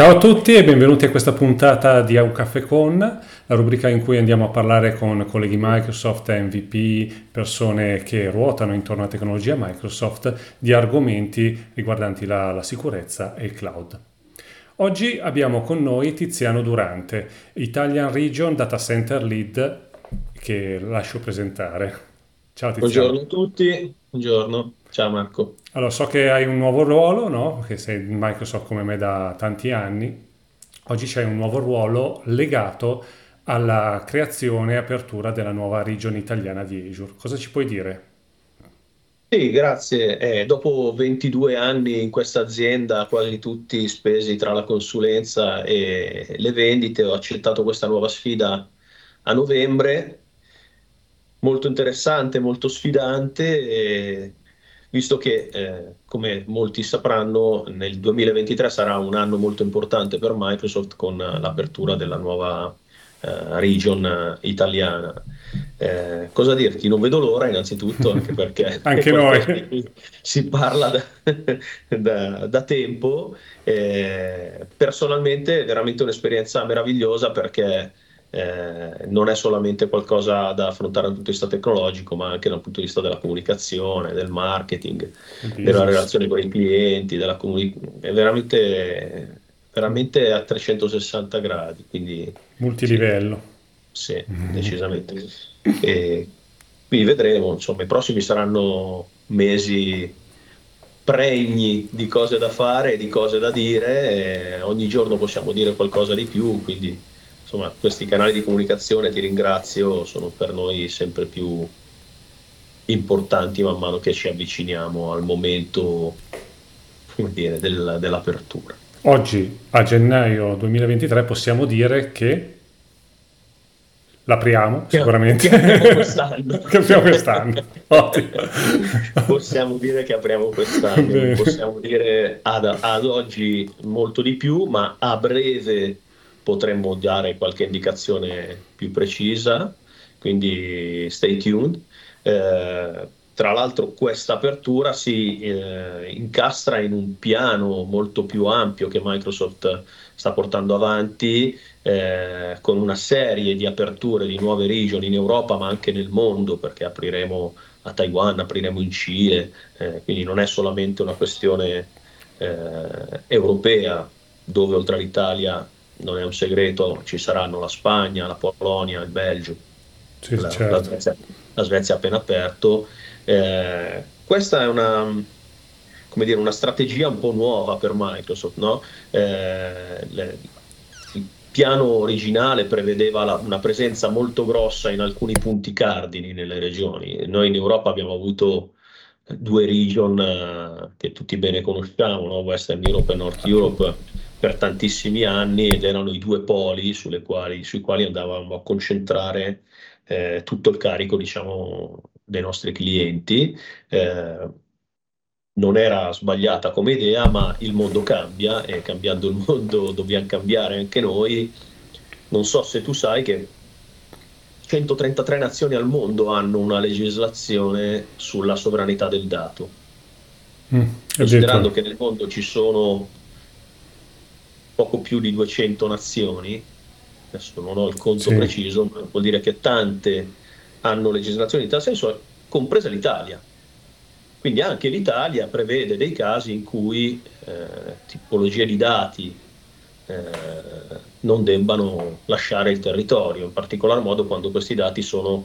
Ciao a tutti e benvenuti a questa puntata di Au Caffè Con, la rubrica in cui andiamo a parlare con colleghi Microsoft, MVP, persone che ruotano intorno alla tecnologia Microsoft di argomenti riguardanti la, la sicurezza e il cloud. Oggi abbiamo con noi Tiziano Durante, Italian Region Data Center Lead, che lascio presentare. Ciao Tiziano. Buongiorno a tutti, buongiorno. Ciao Marco. Allora, so che hai un nuovo ruolo, no? Che sei in Microsoft come me da tanti anni. Oggi c'è un nuovo ruolo legato alla creazione e apertura della nuova regione italiana di Azure. Cosa ci puoi dire? Sì, grazie. Eh, dopo 22 anni in questa azienda, quasi tutti spesi tra la consulenza e le vendite, ho accettato questa nuova sfida a novembre. Molto interessante, molto sfidante. E visto che, eh, come molti sapranno, nel 2023 sarà un anno molto importante per Microsoft con l'apertura della nuova eh, region italiana. Eh, cosa dirti? Non vedo l'ora innanzitutto, anche perché anche noi. si parla da, da, da tempo. Eh, personalmente è veramente un'esperienza meravigliosa perché eh, non è solamente qualcosa da affrontare dal punto di vista tecnologico, ma anche dal punto di vista della comunicazione, del marketing, della relazione con i clienti, della comuni- è veramente, veramente a 360 gradi. Quindi, Multilivello. Sì, sì mm-hmm. decisamente. E quindi vedremo, insomma, i prossimi saranno mesi pregni di cose da fare, di cose da dire, ogni giorno possiamo dire qualcosa di più, quindi insomma, questi canali di comunicazione, ti ringrazio, sono per noi sempre più importanti man mano che ci avviciniamo al momento dire, del, dell'apertura. Oggi, a gennaio 2023, possiamo dire che l'apriamo sicuramente. Che apriamo quest'anno. che apriamo quest'anno. possiamo dire che apriamo quest'anno. Bene. Possiamo dire ad, ad oggi molto di più, ma a breve potremmo dare qualche indicazione più precisa, quindi stay tuned. Eh, tra l'altro questa apertura si eh, incastra in un piano molto più ampio che Microsoft sta portando avanti eh, con una serie di aperture di nuove regioni in Europa ma anche nel mondo perché apriremo a Taiwan, apriremo in Cile, eh, quindi non è solamente una questione eh, europea dove oltre all'Italia non è un segreto, ci saranno la Spagna, la Polonia, il Belgio, sì, la, certo. la, Svezia, la, Svezia, appena aperto. Eh, questa è una, come dire, una strategia un po' nuova per Microsoft. No? Eh, le, il piano originale prevedeva la, una presenza molto grossa in alcuni punti cardini nelle regioni. Noi in Europa abbiamo avuto due region uh, che tutti bene conosciamo, no? Western Europe e North Europe per tantissimi anni ed erano i due poli quali, sui quali andavamo a concentrare eh, tutto il carico diciamo, dei nostri clienti. Eh, non era sbagliata come idea, ma il mondo cambia e cambiando il mondo dobbiamo cambiare anche noi. Non so se tu sai che 133 nazioni al mondo hanno una legislazione sulla sovranità del dato. Mm, Considerando che nel mondo ci sono poco più di 200 nazioni, adesso non ho il conto sì. preciso, ma vuol dire che tante hanno legislazioni in tal senso, compresa l'Italia. Quindi anche l'Italia prevede dei casi in cui eh, tipologie di dati eh, non debbano lasciare il territorio, in particolar modo quando questi dati sono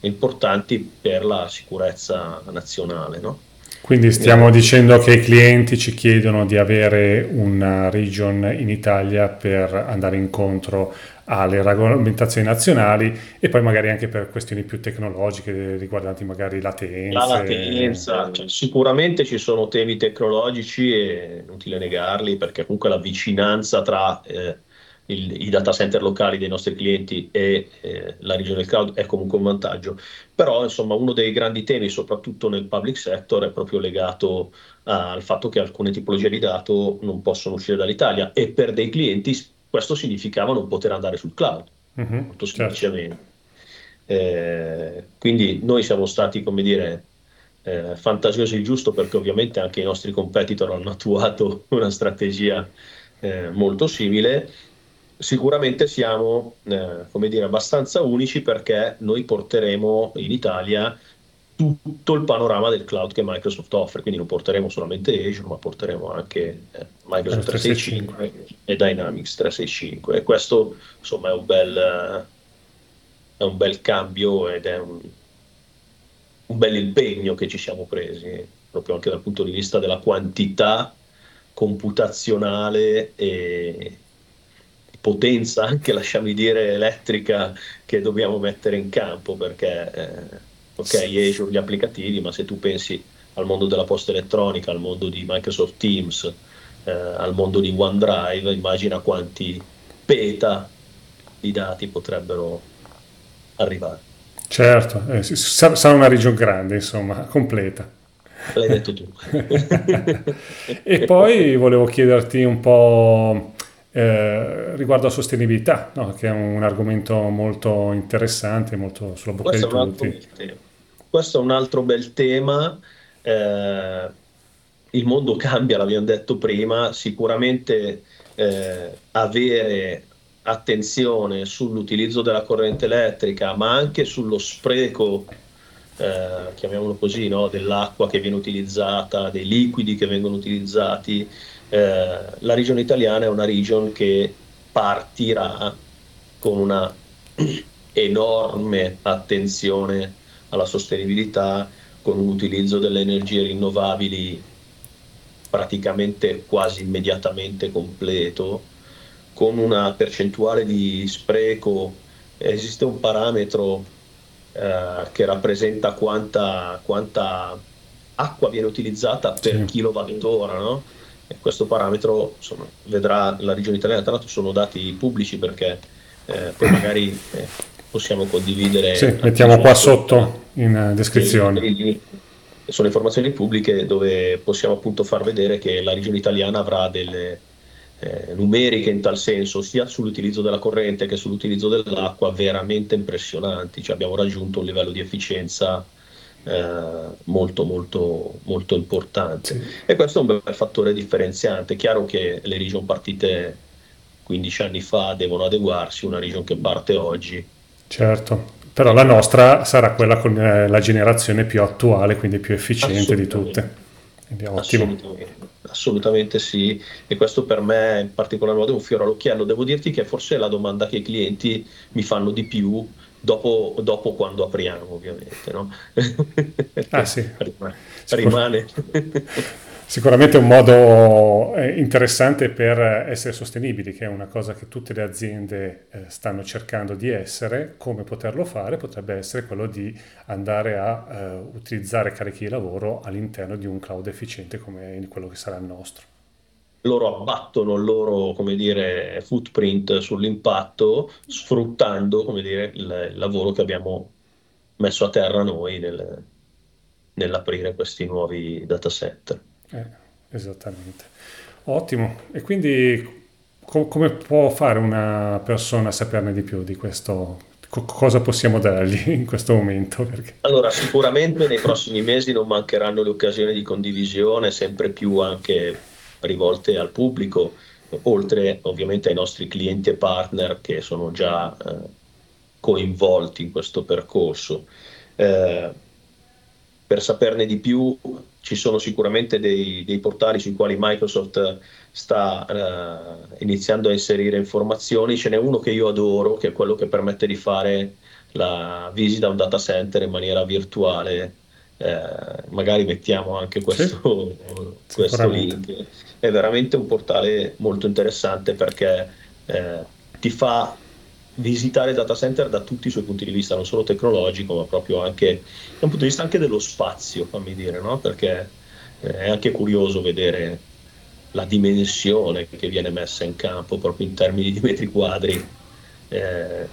importanti per la sicurezza nazionale. No? Quindi stiamo dicendo che i clienti ci chiedono di avere una region in Italia per andare incontro alle regolamentazioni nazionali e poi magari anche per questioni più tecnologiche riguardanti magari latenze. La latenza, cioè, sicuramente ci sono temi tecnologici e inutile negarli perché comunque la vicinanza tra eh, il, i data center locali dei nostri clienti e eh, la regione del cloud è comunque un vantaggio. Però insomma uno dei grandi temi, soprattutto nel public sector, è proprio legato al fatto che alcune tipologie di dato non possono uscire dall'Italia e per dei clienti questo significava non poter andare sul cloud, mm-hmm, molto certo. semplicemente. Certo. Eh, quindi noi siamo stati, come dire, eh, fantasiosi il giusto perché ovviamente anche i nostri competitor hanno attuato una strategia eh, molto simile, sicuramente siamo eh, come dire, abbastanza unici perché noi porteremo in Italia tutto il panorama del cloud che Microsoft offre, quindi non porteremo solamente Azure, ma porteremo anche eh, Microsoft 365 e Dynamics 365 e questo insomma è un bel, è un bel cambio ed è un, un bel impegno che ci siamo presi, proprio anche dal punto di vista della quantità computazionale e potenza anche, lasciami dire, elettrica che dobbiamo mettere in campo perché, eh, ok, Azure gli applicativi, ma se tu pensi al mondo della posta elettronica, al mondo di Microsoft Teams, eh, al mondo di OneDrive, immagina quanti peta di dati potrebbero arrivare. Certo, eh, sarà una regione grande, insomma, completa. L'hai detto tu. e poi volevo chiederti un po' eh, riguardo alla sostenibilità, no? che è un argomento molto interessante, molto sulla bocca Questo di tutti. Questo è un altro bel tema. Eh, il mondo cambia, l'abbiamo detto prima, sicuramente eh, avere attenzione sull'utilizzo della corrente elettrica, ma anche sullo spreco, eh, chiamiamolo così, no? dell'acqua che viene utilizzata, dei liquidi che vengono utilizzati. Eh, la regione italiana è una regione che partirà con una enorme attenzione alla sostenibilità, con un utilizzo delle energie rinnovabili praticamente quasi immediatamente completo con una percentuale di spreco, esiste un parametro eh, che rappresenta quanta, quanta, acqua viene utilizzata per sì. kilowattora, no? E questo parametro insomma, vedrà la regione italiana, tra l'altro sono dati pubblici perché eh, poi magari eh, possiamo condividere. Sì, mettiamo qua sotto in descrizione. Sono informazioni pubbliche dove possiamo appunto far vedere che la regione italiana avrà delle, eh, numeriche in tal senso, sia sull'utilizzo della corrente che sull'utilizzo dell'acqua, veramente impressionanti. Cioè abbiamo raggiunto un livello di efficienza eh, molto, molto, molto importante. Sì. E questo è un bel fattore differenziante. È chiaro che le region partite 15 anni fa devono adeguarsi, una region che parte oggi. Certo, però la nostra sarà quella con eh, la generazione più attuale, quindi più efficiente di tutte. Quindi ottimo. Assolutamente sì, e questo per me in particolar modo è un fiore all'occhiello. Devo dirti che forse è la domanda che i clienti mi fanno di più dopo, dopo quando apriamo, ovviamente. No? Ah sì. rimane. rimane. Sicuramente un modo eh, interessante per essere sostenibili, che è una cosa che tutte le aziende eh, stanno cercando di essere. Come poterlo fare potrebbe essere quello di andare a eh, utilizzare carichi di lavoro all'interno di un cloud efficiente come quello che sarà il nostro. Loro abbattono il loro dire, footprint sull'impatto sfruttando dire, il, lavoro che abbiamo messo a terra noi nel, nell'aprire questi nuovi data center. Eh, esattamente. Ottimo. E quindi co- come può fare una persona a saperne di più di questo? Co- cosa possiamo dargli in questo momento? Perché... Allora, sicuramente nei prossimi mesi non mancheranno le occasioni di condivisione, sempre più anche rivolte al pubblico, oltre ovviamente ai nostri clienti e partner che sono già eh, coinvolti in questo percorso. Eh, per saperne di più ci sono sicuramente dei, dei portali sui quali Microsoft sta uh, iniziando a inserire informazioni, ce n'è uno che io adoro, che è quello che permette di fare la visita a un data center in maniera virtuale. Eh, magari mettiamo anche questo, sì, questo link. È veramente un portale molto interessante perché eh, ti fa visitare data center da tutti i suoi punti di vista, non solo tecnologico, ma proprio anche da un punto di vista anche dello spazio, fammi dire, no? perché eh, è anche curioso vedere la dimensione che viene messa in campo proprio in termini di metri quadri eh,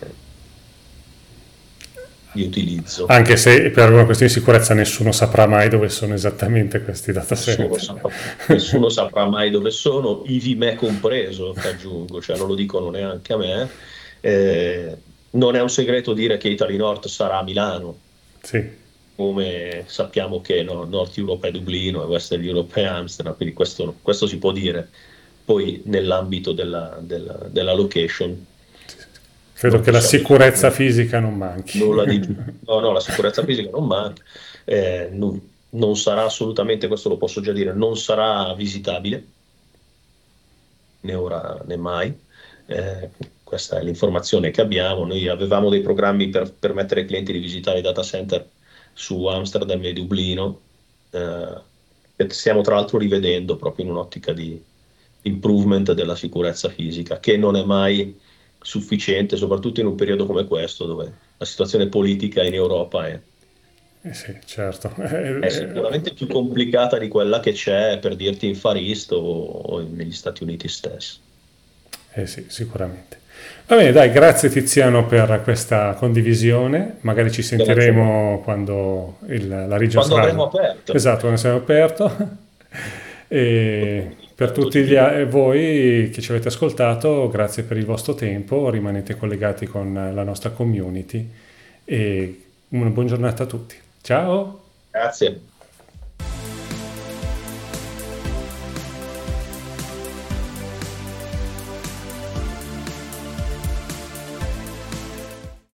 di utilizzo. Anche se per una questione di sicurezza nessuno saprà mai dove sono esattamente questi data center. Nessuno saprà, nessuno saprà mai dove sono, ivi me compreso, aggiungo, cioè non lo dicono neanche a me eh, non è un segreto dire che Italy North sarà a Milano. Sì. Come sappiamo che no, North Europe è Dublino e Western Europe è Amsterdam, quindi questo, questo si può dire. poi nell'ambito della, della, della location. Credo che la sicurezza fisica non manchi. Nulla di No, no, la sicurezza fisica non manca. Eh, non, non sarà assolutamente, questo lo posso già dire, non sarà visitabile, né ora né mai. Eh, questa è l'informazione che abbiamo. Noi avevamo dei programmi per permettere ai clienti di visitare i data center su Amsterdam e Dublino, eh, che stiamo tra l'altro rivedendo proprio in un'ottica di improvement della sicurezza fisica, che non è mai sufficiente, soprattutto in un periodo come questo, dove la situazione politica in Europa è, eh sì, certo. è sicuramente più complicata di quella che c'è per dirti in Far East o, o negli Stati Uniti stessi. Eh sì, sicuramente. Va bene, dai, grazie Tiziano per questa condivisione. Magari ci sentiremo quando il, la regione Quando avremo aperto. Esatto, quando siamo aperto. e per tutti gli, voi che ci avete ascoltato, grazie per il vostro tempo, rimanete collegati con la nostra community e una buona giornata a tutti. Ciao! Grazie.